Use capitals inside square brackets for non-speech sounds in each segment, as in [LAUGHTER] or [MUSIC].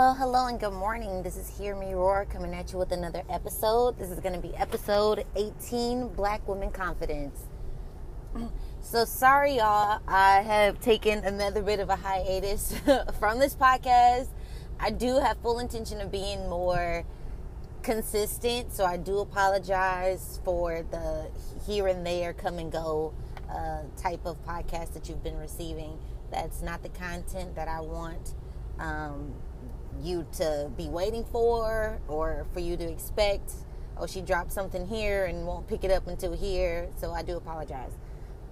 Hello, hello, and good morning. This is Hear Me Roar coming at you with another episode. This is going to be episode 18 Black Women Confidence. [CLEARS THROAT] So, sorry, y'all. I have taken another bit of a hiatus [LAUGHS] from this podcast. I do have full intention of being more consistent, so I do apologize for the here and there, come and go uh, type of podcast that you've been receiving. That's not the content that I want. Um, you to be waiting for or for you to expect oh she dropped something here and won't pick it up until here so i do apologize.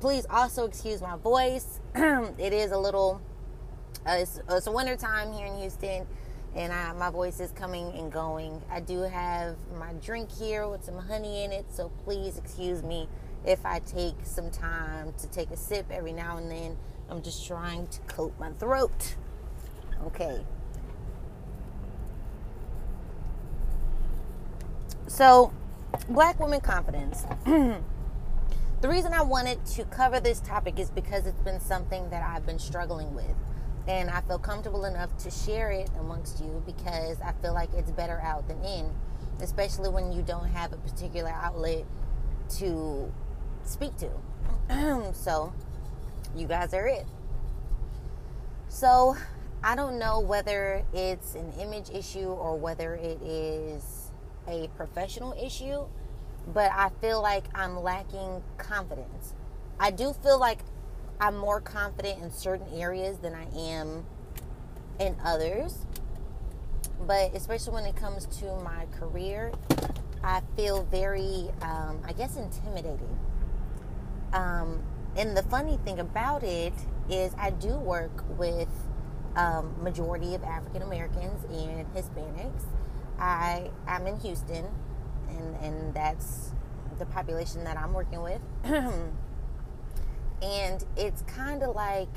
Please also excuse my voice. [CLEARS THROAT] It is a little uh, it's, it's a winter time here in houston and I, my voice is coming and going. I do have my drink here with some honey in it so please excuse me if i take some time to take a sip every now and then. I'm just trying to coat my throat. Okay So, black women confidence. [CLEARS THROAT] the reason I wanted to cover this topic is because it's been something that I've been struggling with. And I feel comfortable enough to share it amongst you because I feel like it's better out than in, especially when you don't have a particular outlet to speak to. [CLEARS THROAT] so, you guys are it. So, I don't know whether it's an image issue or whether it is a professional issue, but I feel like I'm lacking confidence. I do feel like I'm more confident in certain areas than I am in others. But especially when it comes to my career, I feel very, um, I guess, intimidated. Um, and the funny thing about it is, I do work with um, majority of African Americans and Hispanics, I am in Houston, and and that's the population that I'm working with. [CLEARS THROAT] and it's kind of like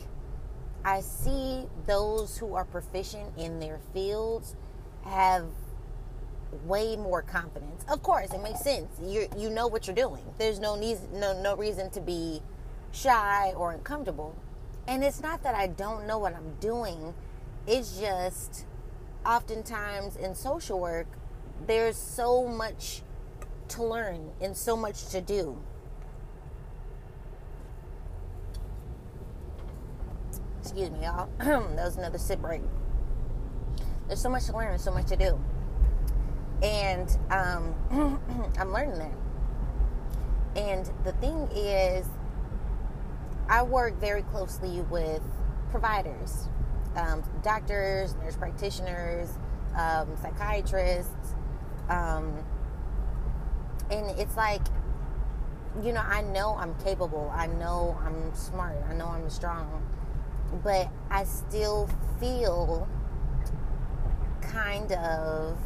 I see those who are proficient in their fields have way more confidence. Of course, it makes sense. You you know what you're doing. There's no need, no no reason to be shy or uncomfortable. And it's not that I don't know what I'm doing. It's just oftentimes in social work, there's so much to learn and so much to do. Excuse me, y'all. [CLEARS THROAT] that was another sip break. There's so much to learn and so much to do. And um, [CLEARS THROAT] I'm learning that. And the thing is, I work very closely with providers um, doctors, nurse practitioners, um, psychiatrists. Um, and it's like, you know, I know I'm capable. I know I'm smart. I know I'm strong. But I still feel kind of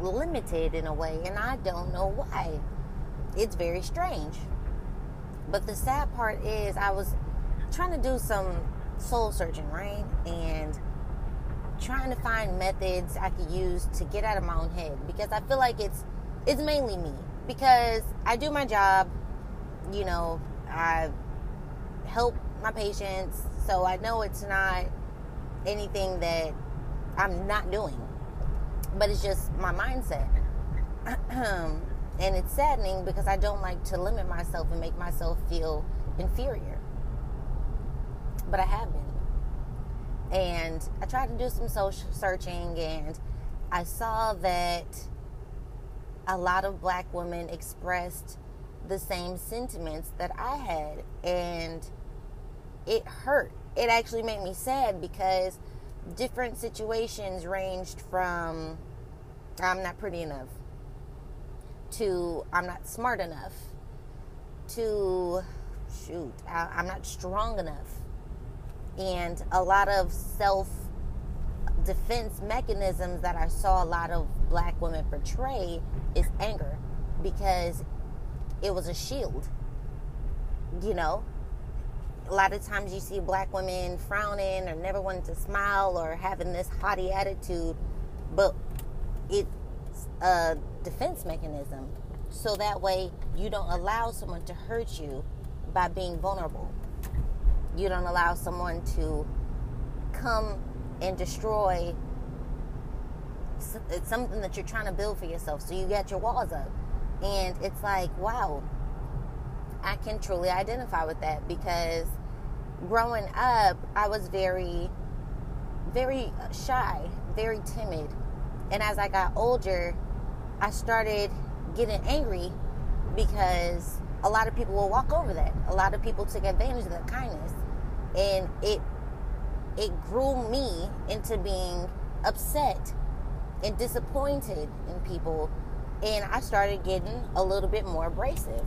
limited in a way, and I don't know why. It's very strange. But the sad part is, I was trying to do some soul searching, right? And trying to find methods I could use to get out of my own head because I feel like it's it's mainly me because I do my job, you know, I help my patients, so I know it's not anything that I'm not doing. But it's just my mindset. [CLEARS THROAT] and it's saddening because I don't like to limit myself and make myself feel inferior but I have been. And I tried to do some social searching, and I saw that a lot of black women expressed the same sentiments that I had, and it hurt. It actually made me sad because different situations ranged from I'm not pretty enough to I'm not smart enough to shoot, I, am not strong enough and a lot of self defense mechanisms that I saw a lot of black women portray is anger because it was a shield. You know, a lot of times you see black women frowning or never wanting to smile or having this haughty attitude, but it's a defense mechanism. So that way you don't allow someone to hurt you by being vulnerable you don't allow someone to come and destroy it's something that you're trying to build for yourself. So you get your walls up, and it's like, wow, I can truly identify with that because growing up, I was very, very shy, very timid, and as I got older, I started getting angry because a lot of people will walk over that. A lot of people took advantage of that kindness, and it it grew me into being upset and disappointed in people, and I started getting a little bit more abrasive.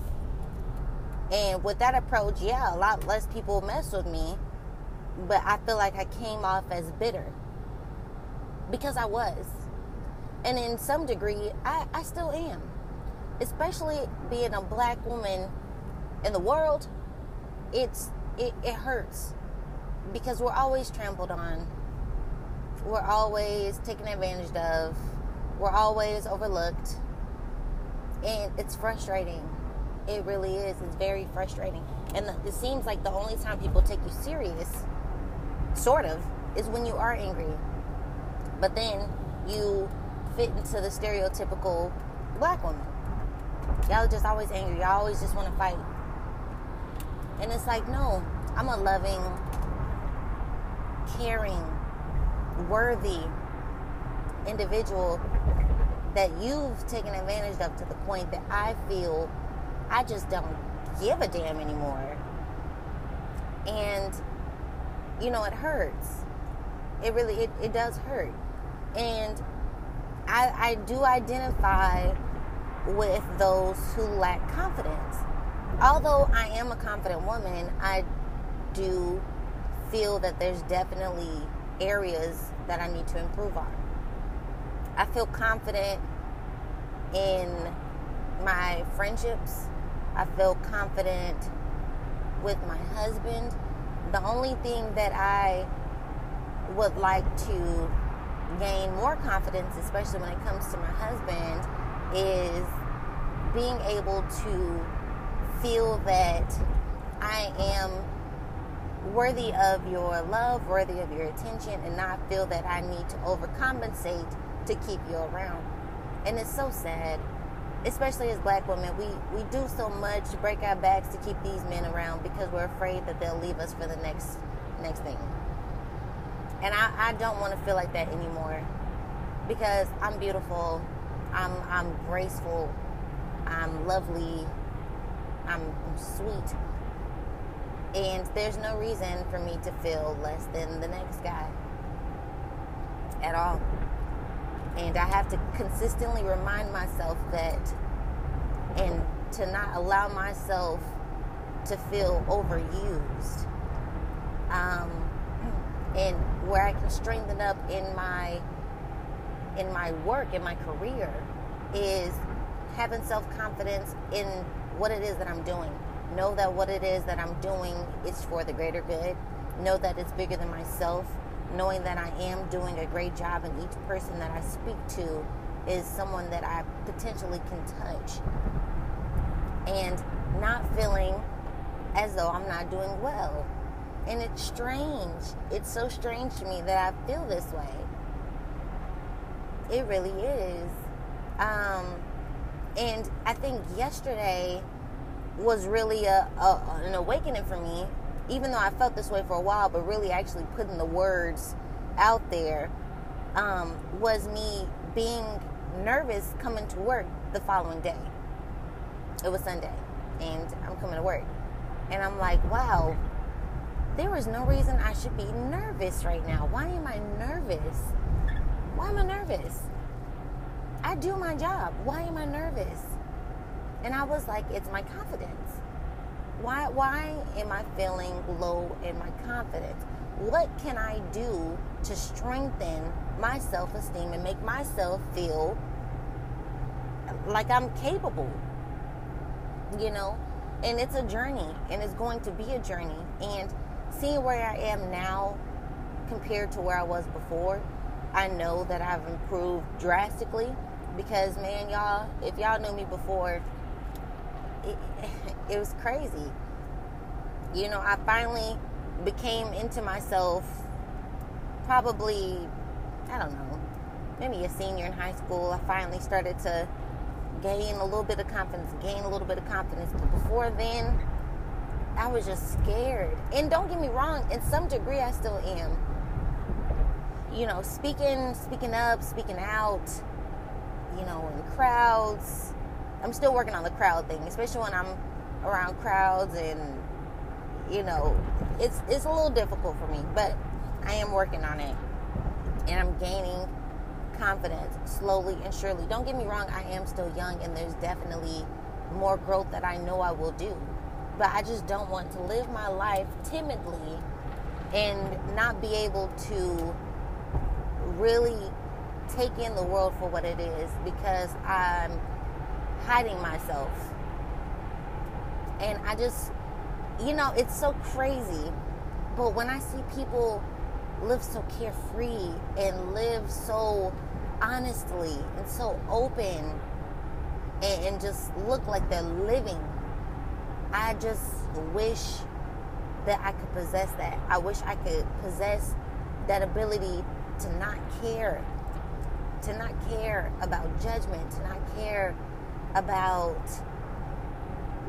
And with that approach, yeah, a lot less people mess with me, but I feel like I came off as bitter because I was. And in some degree, I, I still am especially being a black woman in the world, it's it, it hurts because we're always trampled on. We're always taken advantage of. We're always overlooked. And it's frustrating. It really is. It's very frustrating. And it seems like the only time people take you serious, sort of, is when you are angry. But then you fit into the stereotypical black woman. Y'all just always angry. Y'all always just want to fight. And it's like, no, I'm a loving, caring, worthy individual that you've taken advantage of to the point that I feel I just don't give a damn anymore. And, you know, it hurts. It really, it, it does hurt. And I, I do identify with those who lack confidence. Although I am a confident woman, I do feel that there's definitely areas that I need to improve on. I feel confident in my friendships. I feel confident with my husband. The only thing that I would like to gain more confidence, especially when it comes to my husband, is being able to feel that I am worthy of your love, worthy of your attention, and not feel that I need to overcompensate to keep you around. And it's so sad, especially as black women. We, we do so much to break our backs to keep these men around because we're afraid that they'll leave us for the next next thing. And I, I don't want to feel like that anymore because I'm beautiful. I'm I'm graceful. I'm lovely. I'm, I'm sweet. And there's no reason for me to feel less than the next guy at all. And I have to consistently remind myself that and to not allow myself to feel overused. Um, and where I can strengthen up in my in my work, in my career, is having self confidence in what it is that I'm doing. Know that what it is that I'm doing is for the greater good. Know that it's bigger than myself. Knowing that I am doing a great job, and each person that I speak to is someone that I potentially can touch. And not feeling as though I'm not doing well. And it's strange. It's so strange to me that I feel this way. It really is. Um, and I think yesterday was really a, a, an awakening for me, even though I felt this way for a while, but really actually putting the words out there um, was me being nervous coming to work the following day. It was Sunday, and I'm coming to work. And I'm like, wow, there is no reason I should be nervous right now. Why am I nervous? Why am I nervous? I do my job. Why am I nervous? And I was like, it's my confidence. Why why am I feeling low in my confidence? What can I do to strengthen my self-esteem and make myself feel like I'm capable? You know? And it's a journey and it's going to be a journey. And seeing where I am now compared to where I was before, I know that I've improved drastically because, man, y'all, if y'all knew me before, it, [LAUGHS] it was crazy. You know, I finally became into myself probably, I don't know, maybe a senior in high school, I finally started to gain a little bit of confidence, gain a little bit of confidence. But before then, I was just scared. And don't get me wrong, in some degree, I still am. You know, speaking, speaking up, speaking out. You know, in crowds. I'm still working on the crowd thing, especially when I'm around crowds and you know, it's it's a little difficult for me, but I am working on it. And I'm gaining confidence slowly and surely. Don't get me wrong, I am still young and there's definitely more growth that I know I will do. But I just don't want to live my life timidly and not be able to really take in the world for what it is because I'm hiding myself. And I just, you know, it's so crazy. But when I see people live so carefree and live so honestly and so open and, and just look like they're living, I just wish that I could possess that. I wish I could possess that ability to not care, to not care about judgment, to not care about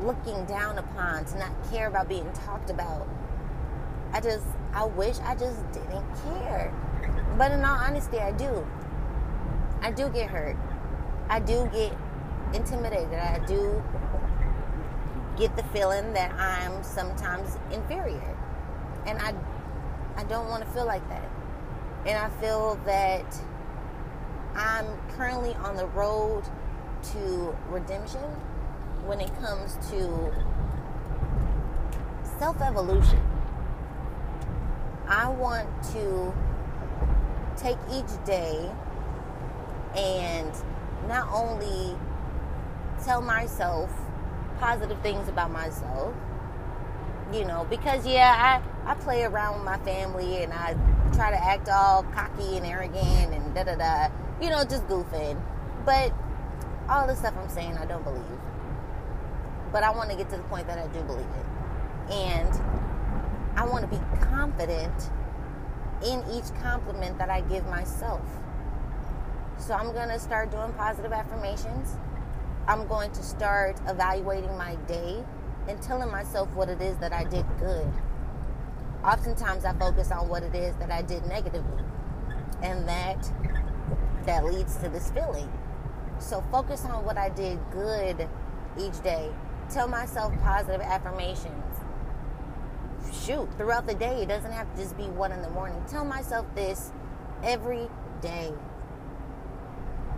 looking down upon, to not care about being talked about. I just, I wish I just didn't care. But in all honesty, I do. I do get hurt. I do get intimidated. I do get the feeling that I'm sometimes inferior. And I I don't want to feel like that. And I feel that I'm currently on the road to redemption when it comes to self evolution. I want to take each day and not only tell myself positive things about myself, you know, because yeah, I, I play around with my family and I try to act all cocky and arrogant and da da da, you know, just goofing. But all the stuff I'm saying, I don't believe. But I want to get to the point that I do believe it. And I want to be confident in each compliment that I give myself. So I'm going to start doing positive affirmations. I'm going to start evaluating my day and telling myself what it is that I did good. Oftentimes I focus on what it is that I did negatively. And that that leads to this feeling. So focus on what I did good each day. Tell myself positive affirmations. Shoot, throughout the day, it doesn't have to just be one in the morning. Tell myself this every day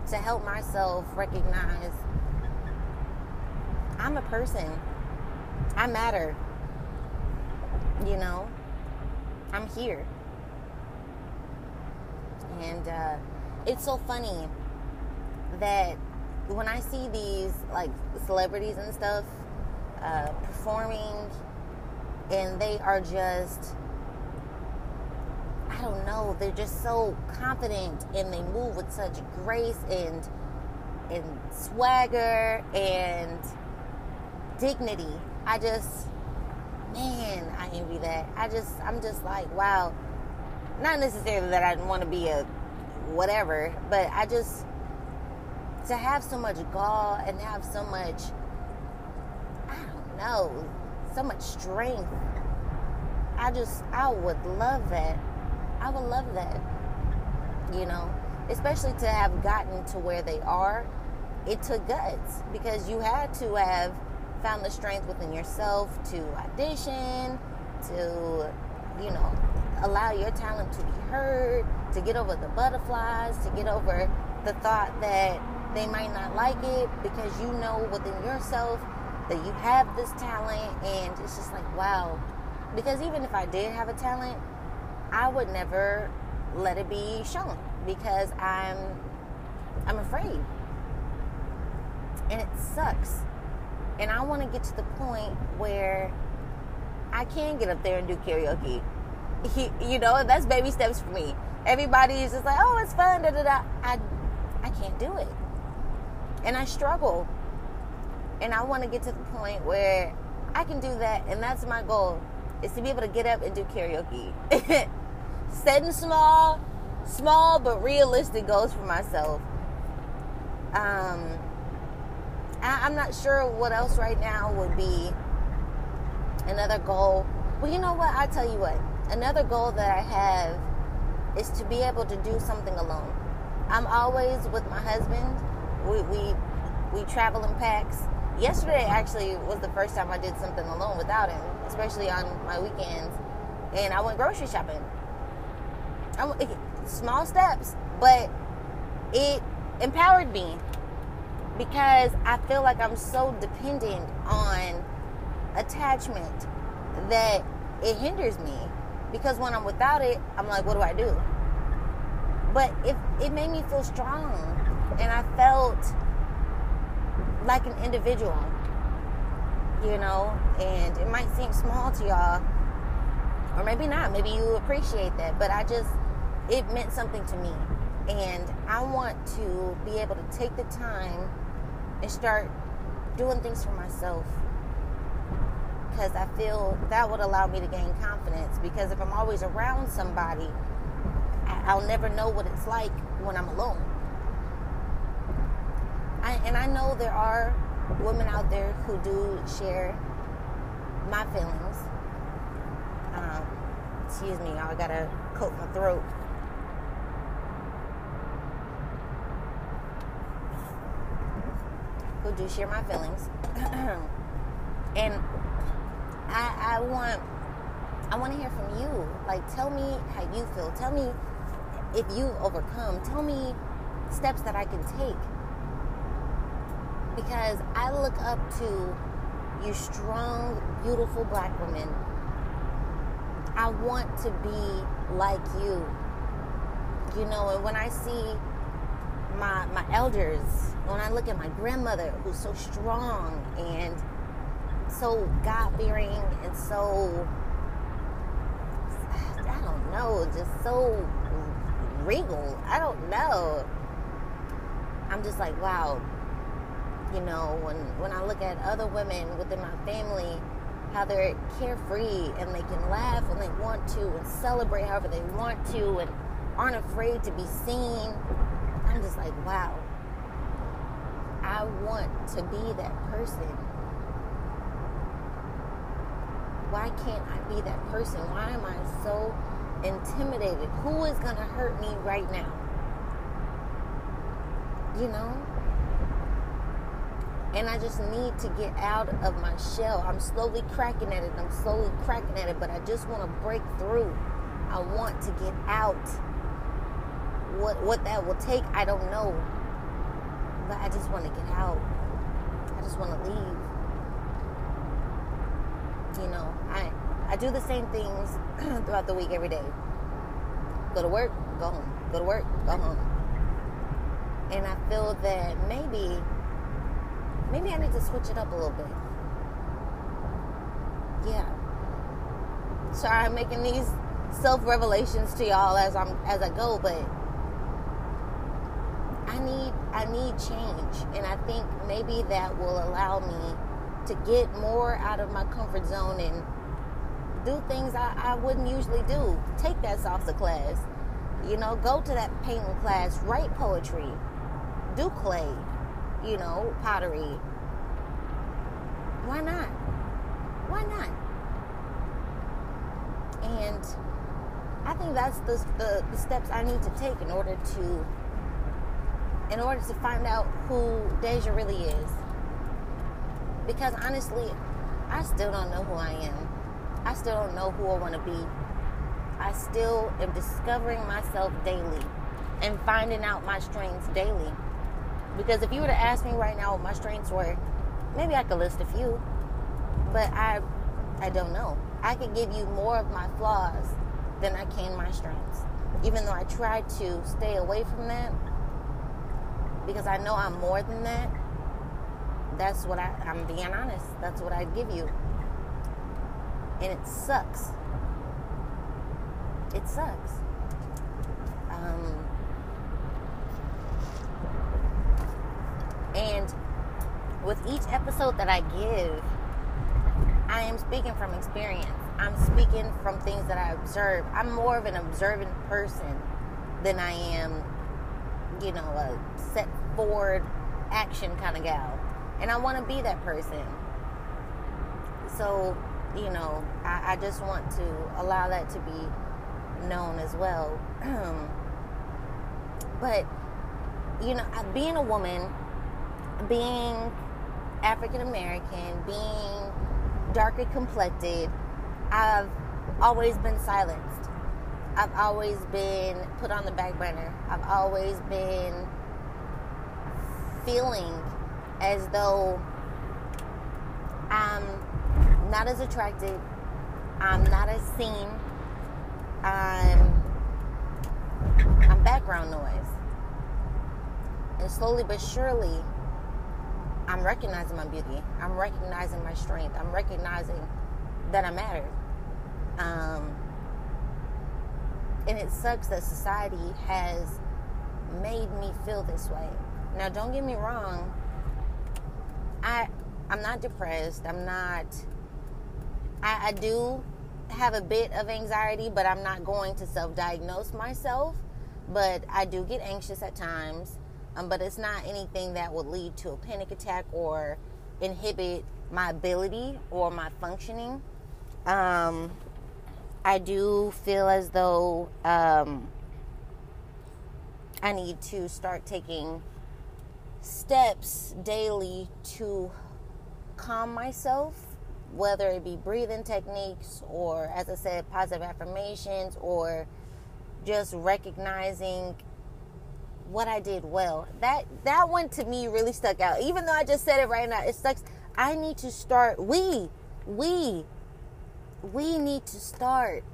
to help myself recognize I'm a person. I matter. You know, I'm here. And uh, it's so funny that when I see these like celebrities and stuff uh, performing, and they are just, I don't know, they're just so confident and they move with such grace and and swagger and dignity. I just, man, I envy that. I just, I'm just like, wow. Not necessarily that I want to be a whatever, but I just to have so much gall and have so much, I don't know, so much strength. I just, I would love that. I would love that. You know, especially to have gotten to where they are. It took guts because you had to have found the strength within yourself to audition, to, you know, allow your talent to be heard, to get over the butterflies, to get over the thought that they might not like it because you know within yourself that you have this talent and it's just like wow. Because even if i did have a talent i would never let it be shown because i'm i'm afraid. And it sucks. And i want to get to the point where i can get up there and do karaoke. [LAUGHS] He, you know that's baby steps for me. Everybody is just like oh it's fun da da da. I i can't do it and I struggle. And I want to get to the point where I can do that, and that's my goal: is to be able to get up and do karaoke. [LAUGHS] Setting small, small but realistic goals for myself. Um, I, I'm not sure what else right now would be another goal. Well, you know what? I tell you what. Another goal that I have is to be able to do something alone. I'm always with my husband. We we we travel in packs. Yesterday actually was the first time I did something alone without him, especially on my weekends. And I went grocery shopping. I, small steps, but it empowered me because I feel like I'm so dependent on attachment that it hinders me. Because when I'm without it, I'm like, what do I do? But it, it made me feel strong. And I felt like an individual, you know? And it might seem small to y'all, or maybe not. Maybe you appreciate that. But I just, it meant something to me. And I want to be able to take the time and start doing things for myself. Because I feel that would allow me to gain confidence. Because if I'm always around somebody, I'll never know what it's like when I'm alone. And I know there are women out there who do share my feelings. Um, excuse me, I gotta coat my throat. who do share my feelings. [CLEARS THROAT] and I, I want I want to hear from you. Like tell me how you feel. Tell me if you overcome. Tell me steps that I can take. Because I look up to you strong, beautiful black women. I want to be like you. You know, and when I see my my elders, when I look at my grandmother who's so strong and so God fearing and so I don't know, just so regal. I don't know. I'm just like, wow. You know, when when I look at other women within my family, how they're carefree and they can laugh when they want to and celebrate however they want to and aren't afraid to be seen I'm just like, wow. I want to be that person. Why can't I be that person? Why am I so intimidated? Who is going to hurt me right now? You know? And I just need to get out of my shell. I'm slowly cracking at it. I'm slowly cracking at it, but I just want to break through. I want to get out what what that will take, I don't know. But I just want to get out. I just want to leave. You know, I I do the same things [CLEARS THROAT] throughout the week every day. Go to work, go home. Go to work, go home. And I feel that maybe maybe I need to switch it up a little bit. Yeah. Sorry, I'm making these self revelations to y'all as I'm as I go, but I need I need change, and I think maybe that will allow me to get more out of my comfort zone and do things I, I wouldn't usually do. Take that salsa class, you know, go to that painting class, write poetry, do clay, you know, pottery. Why not? Why not? And I think that's the, the, the steps I need to take in order to in order to find out who Deja really is. Because honestly, I still don't know who I am. I still don't know who I want to be. I still am discovering myself daily and finding out my strengths daily. Because if you were to ask me right now what my strengths were, maybe I could list a few, but I I don't know. I could give you more of my flaws than I can my strengths. Even though I try to stay away from that, because I know I'm more than that. That's what I, I'm being honest. That's what I give you. And it sucks. It sucks. Um, and with each episode that I give, I am speaking from experience. I'm speaking from things that I observe. I'm more of an observant person than I am, you know, a set forward action kind of gal. And I want to be that person. So, you know, I, I just want to allow that to be known as well. [CLEARS THROAT] but, you know, being a woman, being African American, being darker complected, I've always been silenced. I've always been put on the back burner. I've always been feeling as though I'm not as attractive, I'm not as seen, I'm I'm background noise. And slowly but surely I'm recognizing my beauty. I'm recognizing my strength. I'm recognizing that I matter. Um, and it sucks that society has made me feel this way. Now, don't get me wrong. I I'm not depressed. I'm not. I, I do have a bit of anxiety, but I'm not going to self-diagnose myself. But I do get anxious at times. Um, but it's not anything that would lead to a panic attack or inhibit my ability or my functioning. Um, I do feel as though um, I need to start taking steps daily to calm myself, whether it be breathing techniques or, as I said, positive affirmations or just recognizing what I did well. That that one to me really stuck out. Even though I just said it right now, it sucks. I need to start we we we need to start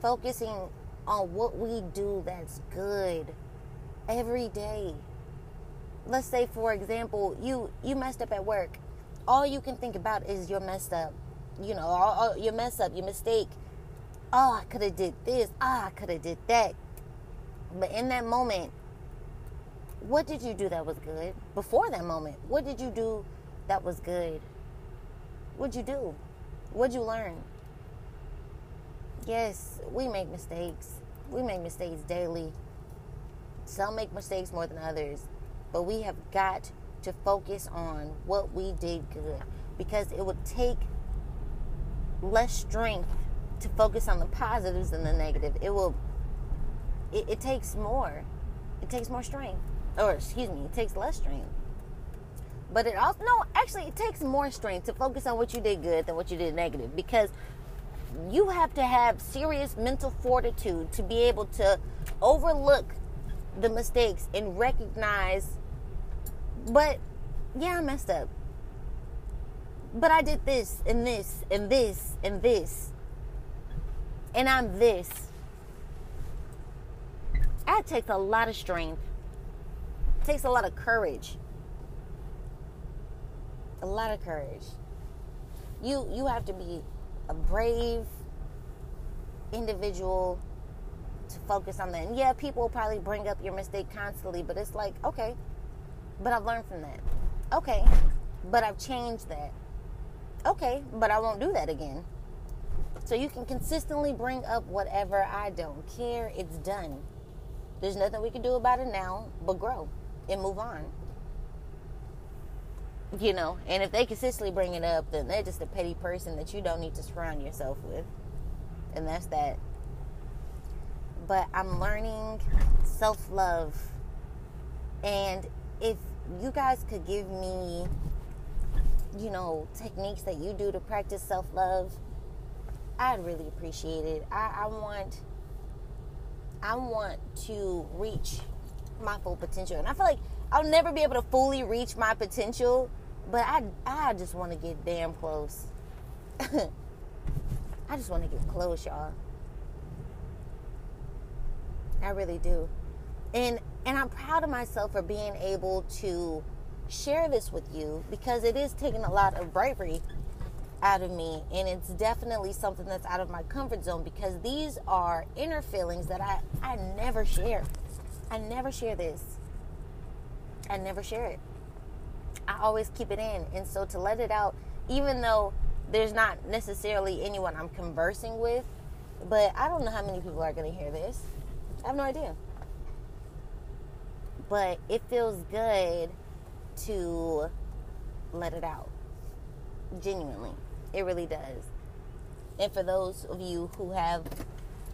focusing on what we do that's good every day. Let's say for example, you you messed up at work. All you can think about is your messed up. You know, all, all, your mess up, your mistake. Oh, I could have did this. Ah, oh, I could have did that. But in that moment, what did you do that was good before that moment? What did you do that was good? What'd you do? What'd you learn? Yes, we make mistakes. We make mistakes daily. Some make mistakes more than others, but we have got to focus on what we did good because it would take less strength to focus on the positives than the negative. It will, it, it takes more. It takes more strength or excuse me, it takes less strength. But it also no, actually, it takes more strength to focus on what you did good than what you did negative because you have to have serious mental fortitude to be able to overlook the mistakes and recognize. But yeah, I messed up. But I did this and this and this and this. And I'm this. That takes a lot of strength takes a lot of courage. A lot of courage. You you have to be a brave individual to focus on that. And yeah, people will probably bring up your mistake constantly, but it's like, okay, but I've learned from that. Okay, but I've changed that. Okay, but I won't do that again. So you can consistently bring up whatever I don't care. It's done. There's nothing we can do about it now but grow and move on. You know, and if they consistently bring it up, then they're just a petty person that you don't need to surround yourself with. And that's that. But I'm learning self love. And if you guys could give me, you know, techniques that you do to practice self love, I'd really appreciate it. I, I want I want to reach my full potential. And I feel like I'll never be able to fully reach my potential, but I I just want to get damn close. [LAUGHS] I just want to get close, y'all. I really do. And and I'm proud of myself for being able to share this with you because it is taking a lot of bravery out of me and it's definitely something that's out of my comfort zone because these are inner feelings that I I never share. I never share this. I never share it. I always keep it in. And so to let it out, even though there's not necessarily anyone I'm conversing with, but I don't know how many people are going to hear this. I have no idea. but it feels good to let it out. Genuinely. It really does. And for those of you who have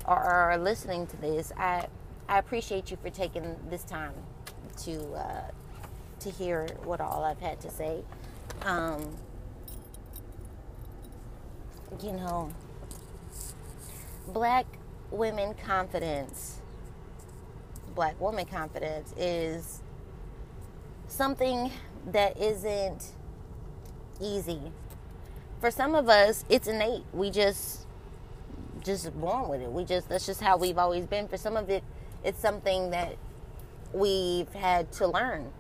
or are listening to this, I I appreciate you for taking this time to uh, to hear what all I've had to say. Um, you know, black women confidence, black woman confidence is something that isn't easy. For some of us, it's innate. We just just born with it. We just that's just how we've always been. For some of it, it's something that we've had to learn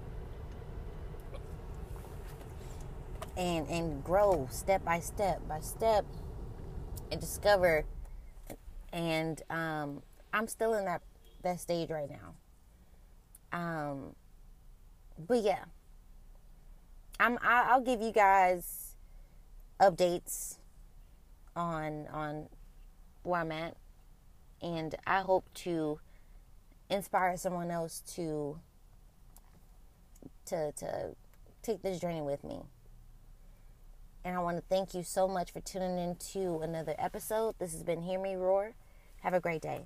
and and grow step by step by step and discover. And um, I'm still in that that stage right now. Um, but yeah, I'm I, I'll give you guys updates on on where I'm at, and I hope to inspire someone else to to to take this journey with me. And I want to thank you so much for tuning in to another episode. This has been Hear Me Roar. Have a great day.